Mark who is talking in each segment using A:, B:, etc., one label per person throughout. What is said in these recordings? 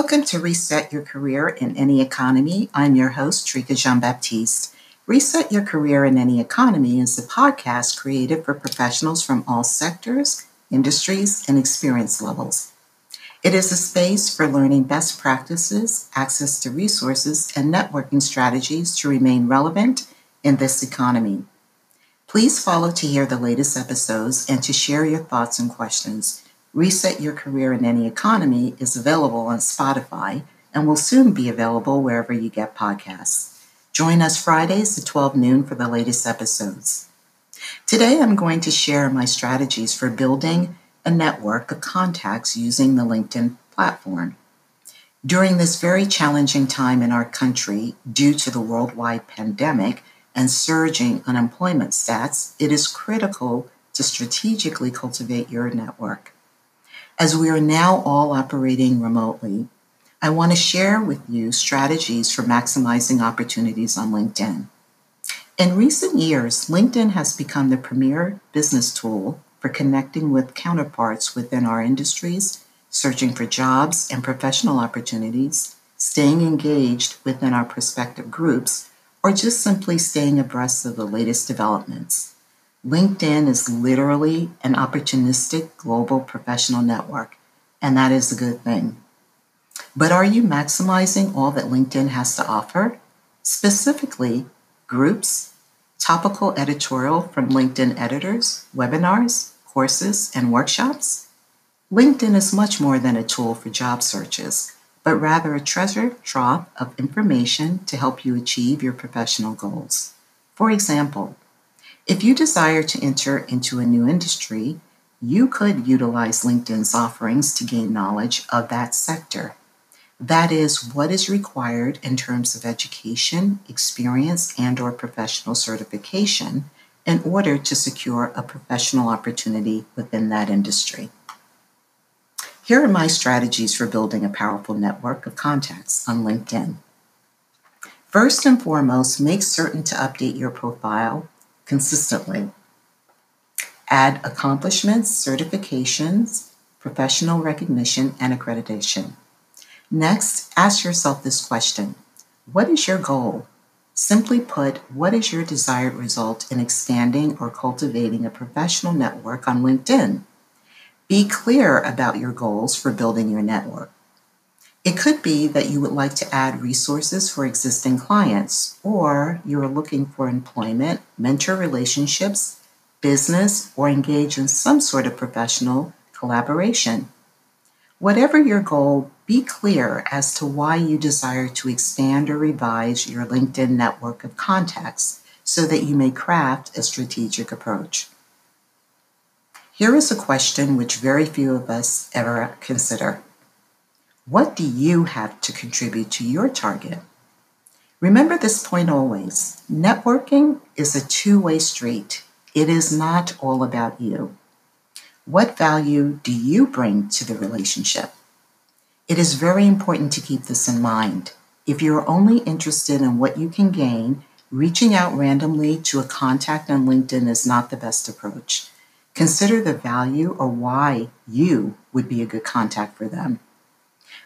A: Welcome to Reset Your Career in Any Economy. I'm your host, Trika Jean Baptiste. Reset Your Career in Any Economy is a podcast created for professionals from all sectors, industries, and experience levels. It is a space for learning best practices, access to resources, and networking strategies to remain relevant in this economy. Please follow to hear the latest episodes and to share your thoughts and questions. Reset Your Career in Any Economy is available on Spotify and will soon be available wherever you get podcasts. Join us Fridays at 12 noon for the latest episodes. Today, I'm going to share my strategies for building a network of contacts using the LinkedIn platform. During this very challenging time in our country, due to the worldwide pandemic, and surging unemployment stats, it is critical to strategically cultivate your network. As we are now all operating remotely, I want to share with you strategies for maximizing opportunities on LinkedIn. In recent years, LinkedIn has become the premier business tool for connecting with counterparts within our industries, searching for jobs and professional opportunities, staying engaged within our prospective groups, or just simply staying abreast of the latest developments. LinkedIn is literally an opportunistic global professional network, and that is a good thing. But are you maximizing all that LinkedIn has to offer? Specifically, groups, topical editorial from LinkedIn editors, webinars, courses, and workshops? LinkedIn is much more than a tool for job searches but rather a treasure trove of information to help you achieve your professional goals. For example, if you desire to enter into a new industry, you could utilize LinkedIn's offerings to gain knowledge of that sector. That is what is required in terms of education, experience, and or professional certification in order to secure a professional opportunity within that industry. Here are my strategies for building a powerful network of contacts on LinkedIn. First and foremost, make certain to update your profile consistently. Add accomplishments, certifications, professional recognition, and accreditation. Next, ask yourself this question What is your goal? Simply put, what is your desired result in expanding or cultivating a professional network on LinkedIn? Be clear about your goals for building your network. It could be that you would like to add resources for existing clients, or you are looking for employment, mentor relationships, business, or engage in some sort of professional collaboration. Whatever your goal, be clear as to why you desire to expand or revise your LinkedIn network of contacts so that you may craft a strategic approach. Here is a question which very few of us ever consider What do you have to contribute to your target? Remember this point always networking is a two way street, it is not all about you. What value do you bring to the relationship? It is very important to keep this in mind. If you're only interested in what you can gain, reaching out randomly to a contact on LinkedIn is not the best approach. Consider the value or why you would be a good contact for them.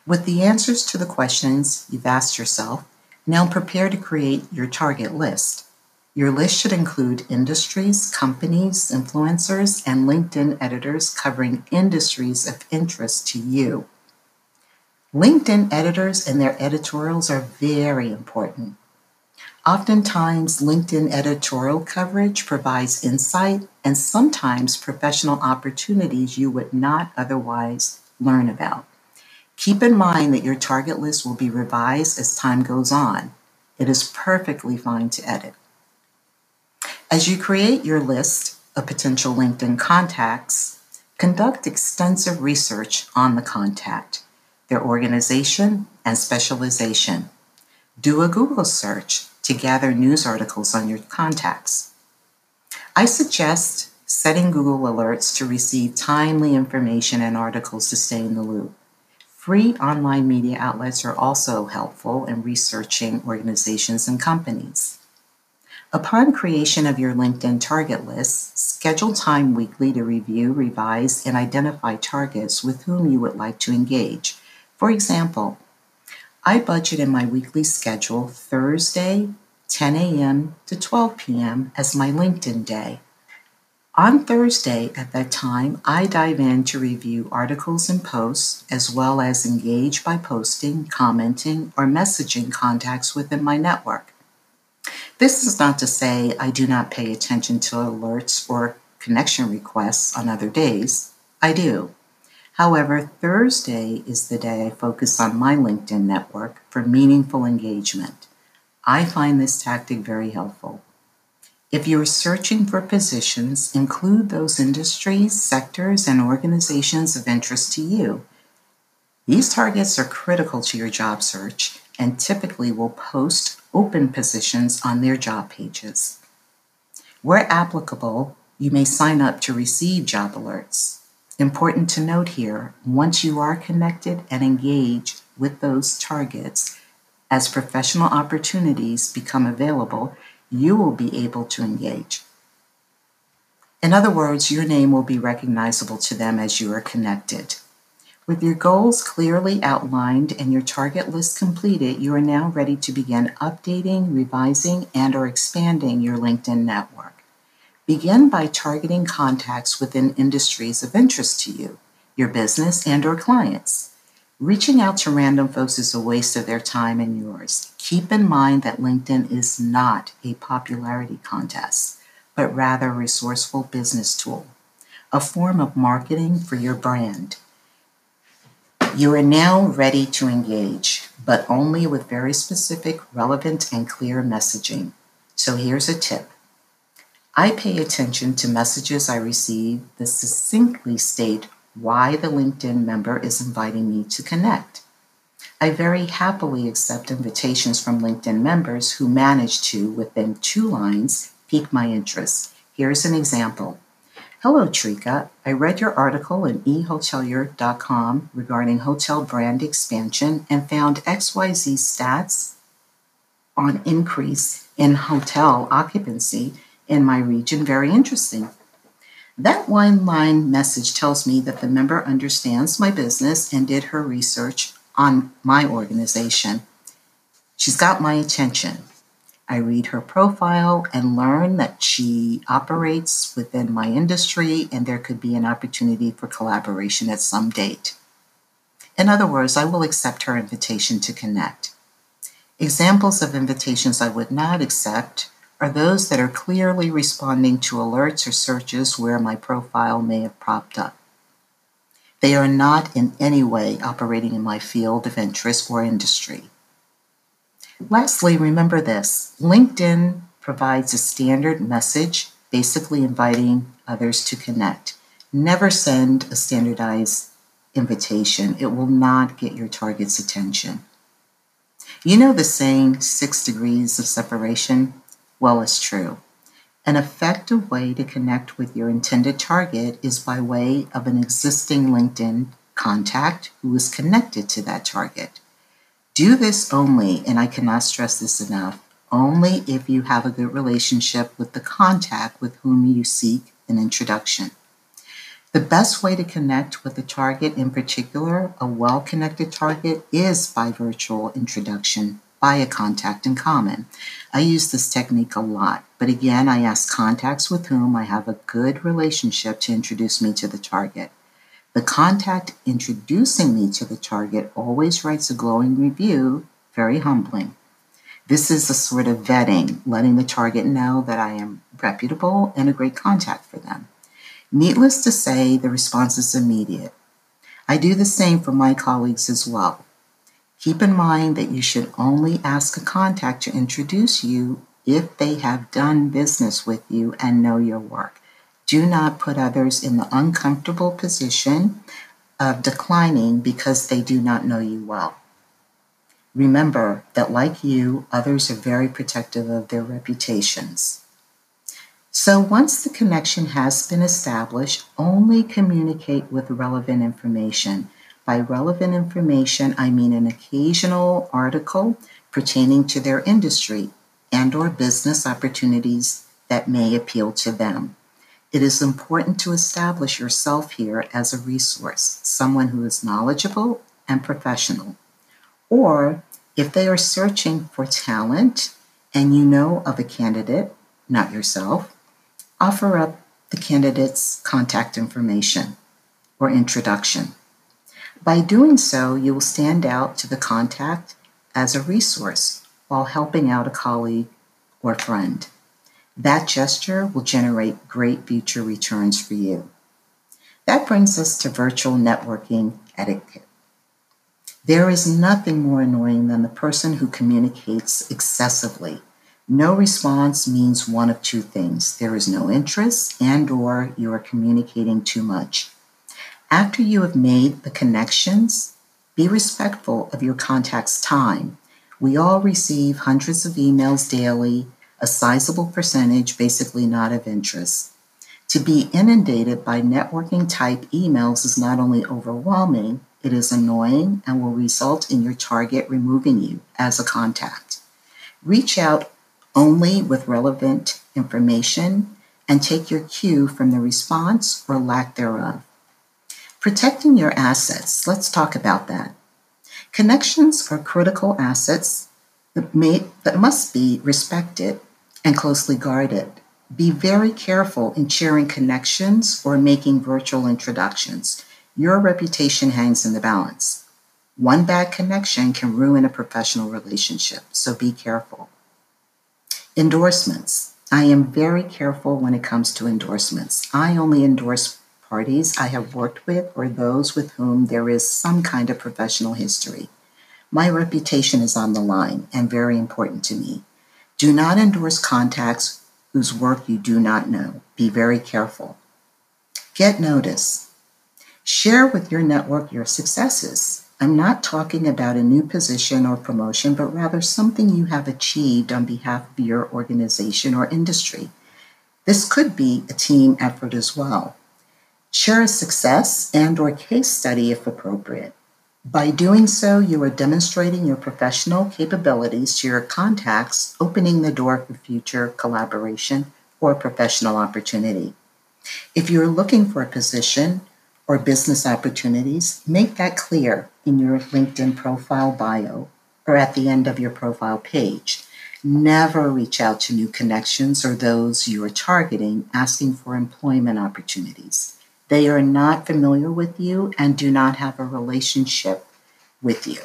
A: With the answers to the questions you've asked yourself, now prepare to create your target list. Your list should include industries, companies, influencers, and LinkedIn editors covering industries of interest to you. LinkedIn editors and their editorials are very important. Oftentimes, LinkedIn editorial coverage provides insight and sometimes professional opportunities you would not otherwise learn about. Keep in mind that your target list will be revised as time goes on. It is perfectly fine to edit. As you create your list of potential LinkedIn contacts, conduct extensive research on the contact, their organization, and specialization. Do a Google search to gather news articles on your contacts. I suggest setting Google alerts to receive timely information and articles to stay in the loop. Free online media outlets are also helpful in researching organizations and companies. Upon creation of your LinkedIn target list, schedule time weekly to review, revise, and identify targets with whom you would like to engage. For example, I budget in my weekly schedule Thursday, 10 a.m. to 12 p.m. as my LinkedIn day. On Thursday at that time, I dive in to review articles and posts, as well as engage by posting, commenting, or messaging contacts within my network. This is not to say I do not pay attention to alerts or connection requests on other days. I do. However, Thursday is the day I focus on my LinkedIn network for meaningful engagement. I find this tactic very helpful. If you are searching for positions, include those industries, sectors, and organizations of interest to you. These targets are critical to your job search and typically will post open positions on their job pages. Where applicable, you may sign up to receive job alerts. Important to note here once you are connected and engaged with those targets, as professional opportunities become available, you will be able to engage. In other words, your name will be recognizable to them as you are connected. With your goals clearly outlined and your target list completed, you are now ready to begin updating, revising, and or expanding your LinkedIn network. Begin by targeting contacts within industries of interest to you, your business, and or clients. Reaching out to random folks is a waste of their time and yours. Keep in mind that LinkedIn is not a popularity contest, but rather a resourceful business tool, a form of marketing for your brand. You are now ready to engage, but only with very specific, relevant, and clear messaging. So here's a tip. I pay attention to messages I receive that succinctly state why the LinkedIn member is inviting me to connect. I very happily accept invitations from LinkedIn members who manage to, within two lines, pique my interest. Here's an example. Hello, Trika. I read your article in ehotelier.com regarding hotel brand expansion and found XYZ stats on increase in hotel occupancy in my region very interesting. That one line message tells me that the member understands my business and did her research on my organization. She's got my attention. I read her profile and learn that she operates within my industry and there could be an opportunity for collaboration at some date. In other words, I will accept her invitation to connect. Examples of invitations I would not accept are those that are clearly responding to alerts or searches where my profile may have popped up. They are not in any way operating in my field of interest or industry. Lastly, remember this LinkedIn provides a standard message, basically inviting others to connect. Never send a standardized invitation, it will not get your target's attention. You know the saying, six degrees of separation? well it's true. An effective way to connect with your intended target is by way of an existing LinkedIn contact who is connected to that target. Do this only, and I cannot stress this enough, only if you have a good relationship with the contact with whom you seek an introduction. The best way to connect with a target, in particular, a well connected target, is by virtual introduction by a contact in common. I use this technique a lot, but again, I ask contacts with whom I have a good relationship to introduce me to the target. The contact introducing me to the target always writes a glowing review, very humbling. This is a sort of vetting, letting the target know that I am reputable and a great contact for them. Needless to say, the response is immediate. I do the same for my colleagues as well. Keep in mind that you should only ask a contact to introduce you if they have done business with you and know your work. Do not put others in the uncomfortable position of declining because they do not know you well. Remember that, like you, others are very protective of their reputations. So, once the connection has been established, only communicate with relevant information. By relevant information, I mean an occasional article pertaining to their industry and or business opportunities that may appeal to them. It is important to establish yourself here as a resource, someone who is knowledgeable and professional. Or if they are searching for talent and you know of a candidate, not yourself, offer up the candidate's contact information or introduction. By doing so, you will stand out to the contact as a resource while helping out a colleague or friend. That gesture will generate great future returns for you. That brings us to virtual networking etiquette. There is nothing more annoying than the person who communicates excessively. No response means one of two things. There is no interest and or you are communicating too much. After you have made the connections, be respectful of your contact's time. We all receive hundreds of emails daily, a sizable percentage basically not of interest. To be inundated by networking type emails is not only overwhelming, it is annoying and will result in your target removing you as a contact. Reach out only with relevant information and take your cue from the response or lack thereof. Protecting your assets, let's talk about that. Connections are critical assets that, may, that must be respected and closely guarded. Be very careful in sharing connections or making virtual introductions. Your reputation hangs in the balance. One bad connection can ruin a professional relationship, so be careful. Endorsements. I am very careful when it comes to endorsements. I only endorse parties I have worked with or those with whom there is some kind of professional history. My reputation is on the line and very important to me. Do not endorse contacts whose work you do not know. Be very careful. Get notice. Share with your network your successes. I'm not talking about a new position or promotion, but rather something you have achieved on behalf of your organization or industry. This could be a team effort as well. Share a success and or case study if appropriate. By doing so, you are demonstrating your professional capabilities to your contacts, opening the door for future collaboration or professional opportunity. If you're looking for a position or business opportunities, make that clear in your LinkedIn profile bio or at the end of your profile page. Never reach out to new connections or those you are targeting asking for employment opportunities. They are not familiar with you and do not have a relationship with you.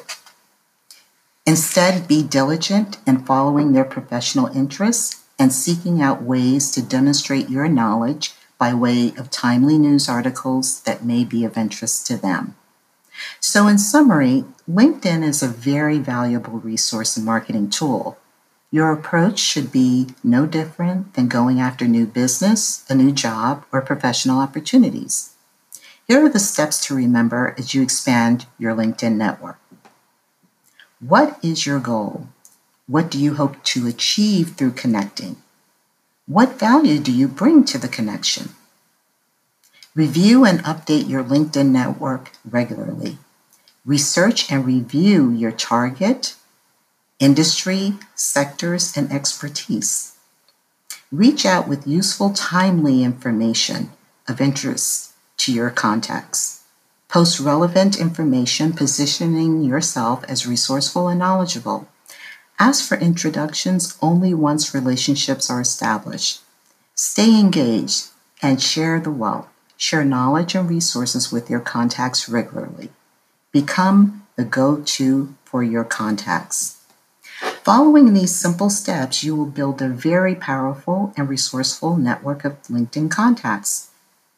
A: Instead, be diligent in following their professional interests and seeking out ways to demonstrate your knowledge by way of timely news articles that may be of interest to them. So, in summary, LinkedIn is a very valuable resource and marketing tool your approach should be no different than going after new business, a new job, or professional opportunities. Here are the steps to remember as you expand your LinkedIn network. What is your goal? What do you hope to achieve through connecting? What value do you bring to the connection? Review and update your LinkedIn network regularly. Research and review your target, industry, sectors, and expertise. Reach out with useful, timely information of interest to your contacts. Post relevant information positioning yourself as resourceful and knowledgeable. Ask for introductions only once relationships are established. Stay engaged and share the wealth. Share knowledge and resources with your contacts regularly. Become the go to for your contacts. Following these simple steps, you will build a very powerful and resourceful network of LinkedIn contacts.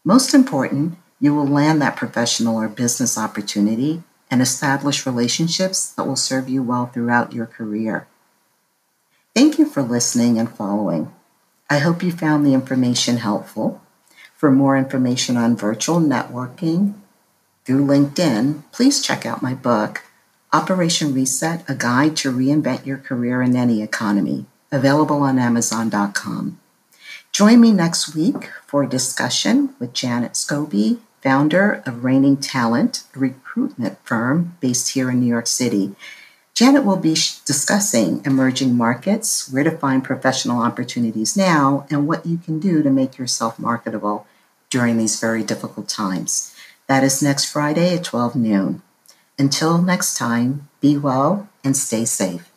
A: Most important, you will land that professional or business opportunity and establish relationships that will serve you well throughout your career. Thank you for listening and following. I hope you found the information helpful. For more information on virtual networking through LinkedIn, please check out my book, Operation Reset A Guide to Reinvent Your Career in Any Economy, available on Amazon.com. Join me next week for a discussion with Janet Scobie, founder of Reigning Talent, a recruitment firm based here in New York City. Janet will be discussing emerging markets, where to find professional opportunities now, and what you can do to make yourself marketable during these very difficult times. That is next Friday at 12 noon. Until next time, be well and stay safe.